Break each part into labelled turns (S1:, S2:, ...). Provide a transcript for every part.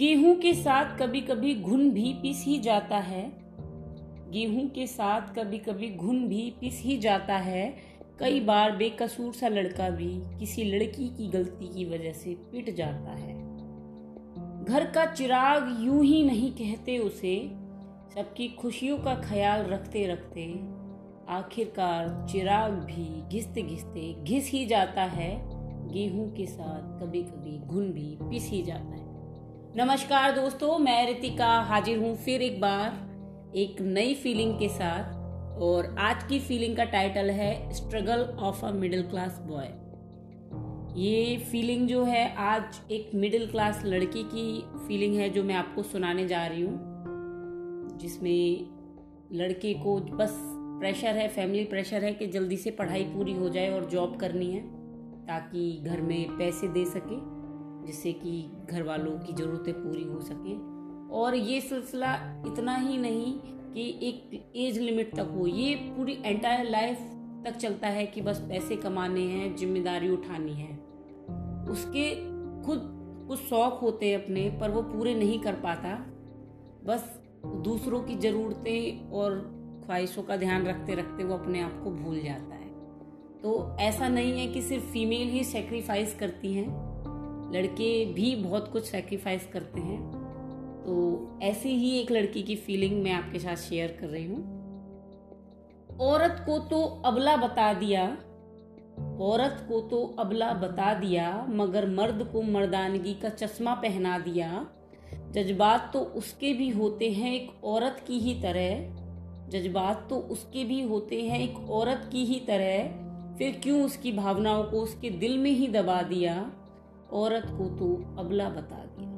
S1: गेहूँ के साथ कभी कभी घुन भी पिस ही जाता है। गेहूँ के साथ कभी कभी घुन भी पिस ही जाता है। कई बार बेकसूर सा लड़का भी किसी लड़की की गलती की वजह से पिट जाता है। घर का चिराग यूँ ही नहीं कहते उसे। सबकी खुशियों का ख्याल रखते रखते आखिरकार चिराग भी घिसते घिसते घिस ही जाता है। गेहूँ के साथ कभी कभी घुन भी पिस ही जाता है। नमस्कार दोस्तों, मैं रितिका हाजिर हूँ फिर एक बार एक नई फीलिंग के साथ। और आज की फीलिंग का टाइटल है struggle of a middle class boy ये फीलिंग जो है, आज एक मिडिल क्लास लड़की की फीलिंग है जो मैं आपको सुनाने जा रही हूँ। जिसमें लड़के को बस प्रेशर है फैमिली प्रेशर है कि जल्दी से पढ़ाई पूरी हो जाए और जॉब करनी है, ताकि घर में पैसे दे सके। जिससे कि घर वालों की ज़रूरतें पूरी हो सकें। और ये सिलसिला इतना ही नहीं कि एक एज लिमिट तक हो, ये पूरी एंटायर लाइफ तक चलता है कि बस पैसे कमाने हैं, ज़िम्मेदारी उठानी है। उसके खुद कुछ शौक होते हैं अपने, पर वो पूरे नहीं कर पाता। बस दूसरों की ज़रूरतें और ख्वाहिशों का ध्यान रखते रखते वो अपने आप को भूल जाता है। तो ऐसा नहीं है कि सिर्फ़ फीमेल ही सेक्रीफाइस करती हैं। लड़के भी बहुत कुछ सेक्रीफाइस करते हैं। तो ऐसे ही एक लड़की की फीलिंग मैं आपके साथ शेयर कर रही हूँ। औरत को तो अबला बता दिया, औरत को तो अबला बता दिया, मगर मर्द को मर्दानगी का चश्मा पहना दिया। जज्बात तो उसके भी होते हैं एक औरत की ही तरह। जज्बात तो उसके भी होते हैं एक औरत की ही तरह। फिर क्यों उसकी भावनाओं को उसके दिल में ही दबा दिया? औरत को तो अबला बता दिया।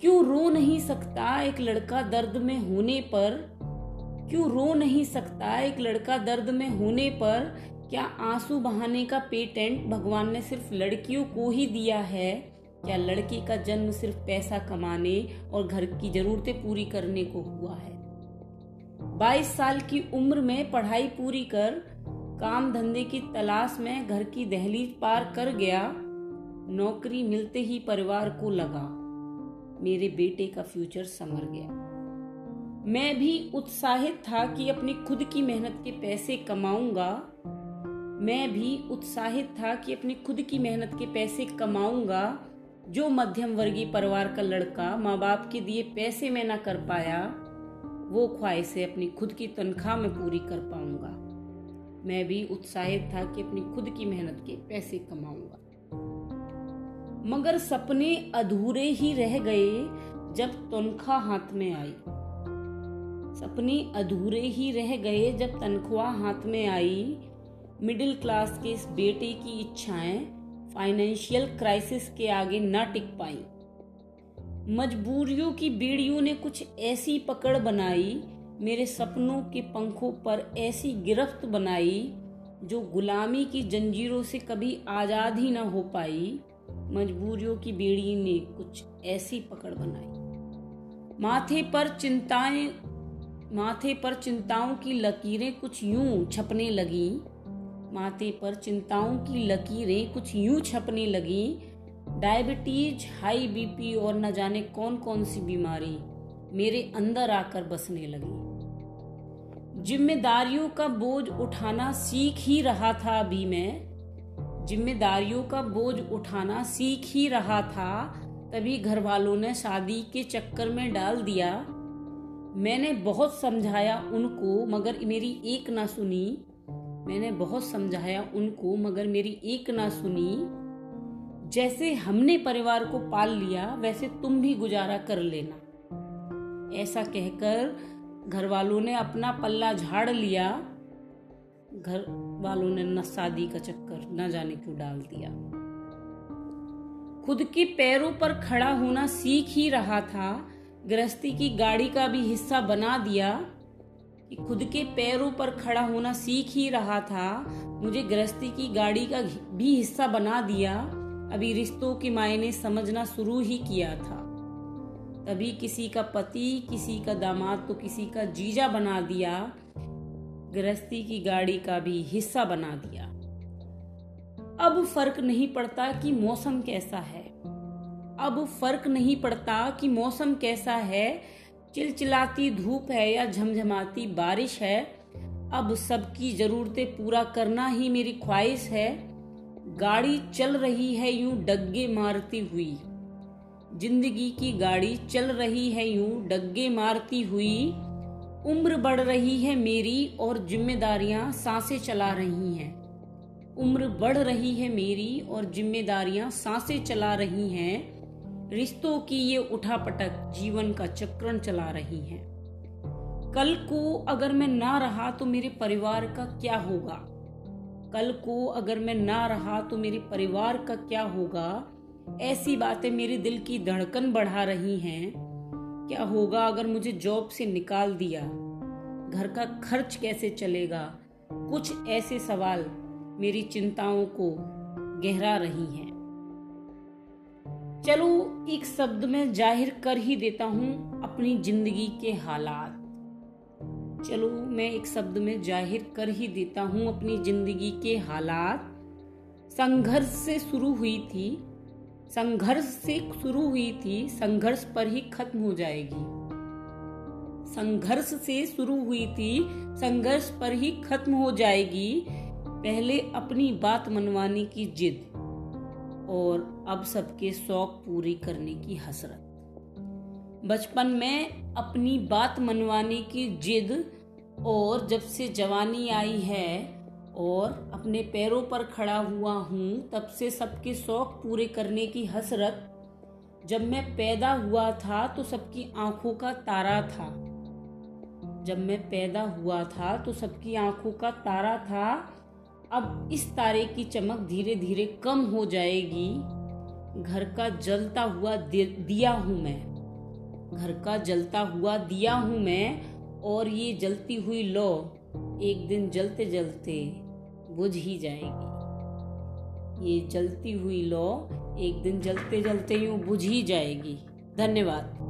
S1: क्यों रो नहीं सकता एक लड़का दर्द में होने पर? क्यों रो नहीं सकता एक लड़का दर्द में होने पर? क्या आँसू बहाने का पेटेंट भगवान ने सिर्फ़ लड़कियों को ही दिया है? क्या लड़की का जन्म सिर्फ़ पैसा कमाने और घर की जरूरतें पूरी करने को हुआ है? 22 साल की उम्र में पढ़ाई पूरी कर, काम धंधे की तलाश में घर की दहलीज पार कर गया नौकरी मिलते ही परिवार को लगा, मेरे बेटे का फ्यूचर समर गया। मैं भी उत्साहित था कि अपनी खुद की मेहनत के पैसे कमाऊँगा। मैं भी उत्साहित था कि अपनी खुद की मेहनत के पैसे कमाऊँगा, जो मध्यम वर्गीय परिवार का लड़का माँ बाप के दिए पैसे में ना कर पाया, वो ख्वाहिशें अपनी खुद की तनख्वाह में पूरी कर पाऊँगा। मैं भी उत्साहित था कि अपनी खुद की मेहनत के पैसे कमाऊँगा। मगर सपने अधूरे ही रह गए जब तनख्वाह हाथ में आई। सपने अधूरे ही रह गए जब तनख्वाह हाथ में आई। मिडिल क्लास के इस बेटे की इच्छाएँ फाइनेंशियल क्राइसिस के आगे न टिक पाई। मजबूरियों की बेड़ियों ने कुछ ऐसी पकड़ बनाई, मेरे सपनों के पंखों पर ऐसी गिरफ्त बनाई, जो गुलामी की जंजीरों से कभी आज़ाद ही ना हो पाई। मजबूरियों की बेड़ी ने कुछ ऐसी पकड़ बनाई। माथे पर चिंताएँ, माथे पर चिंताओं की लकीरें कुछ यूँ छपने लगी। माथे पर चिंताओं की लकीरें कुछ यूँ छपने लगी। डायबिटीज़, हाई बीपी और न जाने कौन कौन सी बीमारी मेरे अंदर आकर बसने लगी। जिम्मेदारियों का बोझ उठाना सीख ही रहा था अभी मैं। जिम्मेदारियों का बोझ उठाना सीख ही रहा था, तभी घर वालों ने शादी के चक्कर में डाल दिया। मैंने बहुत समझाया उनको, मगर मेरी एक ना सुनी। मैंने बहुत समझाया उनको, मगर मेरी एक ना सुनी। जैसे हमने परिवार को पाल लिया, वैसे तुम भी गुजारा कर लेना। ऐसा कहकर घर वालों ने अपना पल्ला झाड़ लिया। घर वालों ने न शादी का चक्कर, न जाने क्यों डाल दिया। खुद के पैरों पर खड़ा होना सीख ही रहा था। गृहस्थी की गाड़ी का भी हिस्सा बना दिया कि खुद के पैरों पर खड़ा होना सीख ही रहा था। मुझे गृहस्थी की गाड़ी का भी हिस्सा बना दिया। अभी रिश्तों के मायने समझना शुरू ही किया था। तभी किसी का पति, किसी का दामाद तो किसी का जीजा बना दिया। गृहस्थी की गाड़ी का भी हिस्सा बना दिया। अब फ़र्क नहीं पड़ता कि मौसम कैसा है। अब फ़र्क नहीं पड़ता कि मौसम कैसा है। चिलचिलाती धूप है या झमझमाती बारिश है। अब सबकी ज़रूरतें पूरा करना ही मेरी ख्वाहिश है। गाड़ी चल रही है यूँ डग्गे मारती हुई। ज़िंदगी की गाड़ी चल रही है यूँ डग्गे मारती हुई। उम्र बढ़ रही है मेरी और जिम्मेदारियाँ साँसें चला रही हैं। उम्र बढ़ रही है मेरी और जिम्मेदारियाँ साँसें चला रही हैं। रिश्तों की ये उठापटक जीवन का चक्रण चला रही हैं। कल को अगर मैं ना रहा तो मेरे परिवार का क्या होगा? कल को अगर मैं ना रहा तो मेरे परिवार का क्या होगा? ऐसी बातें मेरे दिल की धड़कन बढ़ा रही हैं। क्या होगा अगर मुझे जॉब से निकाल दिया? घर का खर्च कैसे चलेगा? कुछ ऐसे सवाल मेरी चिंताओं को गहरा रही हैं। चलो, एक शब्द में ज़ाहिर कर ही देता हूँ अपनी ज़िंदगी के हालात। चलो, मैं एक शब्द में ज़ाहिर कर ही देता हूँ अपनी ज़िंदगी के हालात। संघर्ष से शुरू हुई थी संघर्ष से शुरू हुई थी, संघर्ष पर ही खत्म हो जाएगी। संघर्ष से शुरू हुई थी, संघर्ष पर ही खत्म हो जाएगी। पहले अपनी बात मनवाने की जिद और अब सबके शौक पूरी करने की हसरत। बचपन में अपनी बात मनवाने की जिद और जब से जवानी आई है और अपने पैरों पर खड़ा हुआ हूँ, तब से सबके शौक पूरे करने की हसरत। जब मैं पैदा हुआ था तो सबकी आँखों का तारा था। जब मैं पैदा हुआ था तो सबकी आँखों का तारा था। अब इस तारे की चमक धीरे धीरे कम हो जाएगी। घर का जलता हुआ दिया हूँ मैं। घर का जलता हुआ दिया हूँ मैं, और ये जलती हुई लो, एक दिन जलते जलते बुझ ही जाएगी। ये जलती हुई लौ एक दिन जलते जलते यूँ बुझ ही जाएगी। धन्यवाद।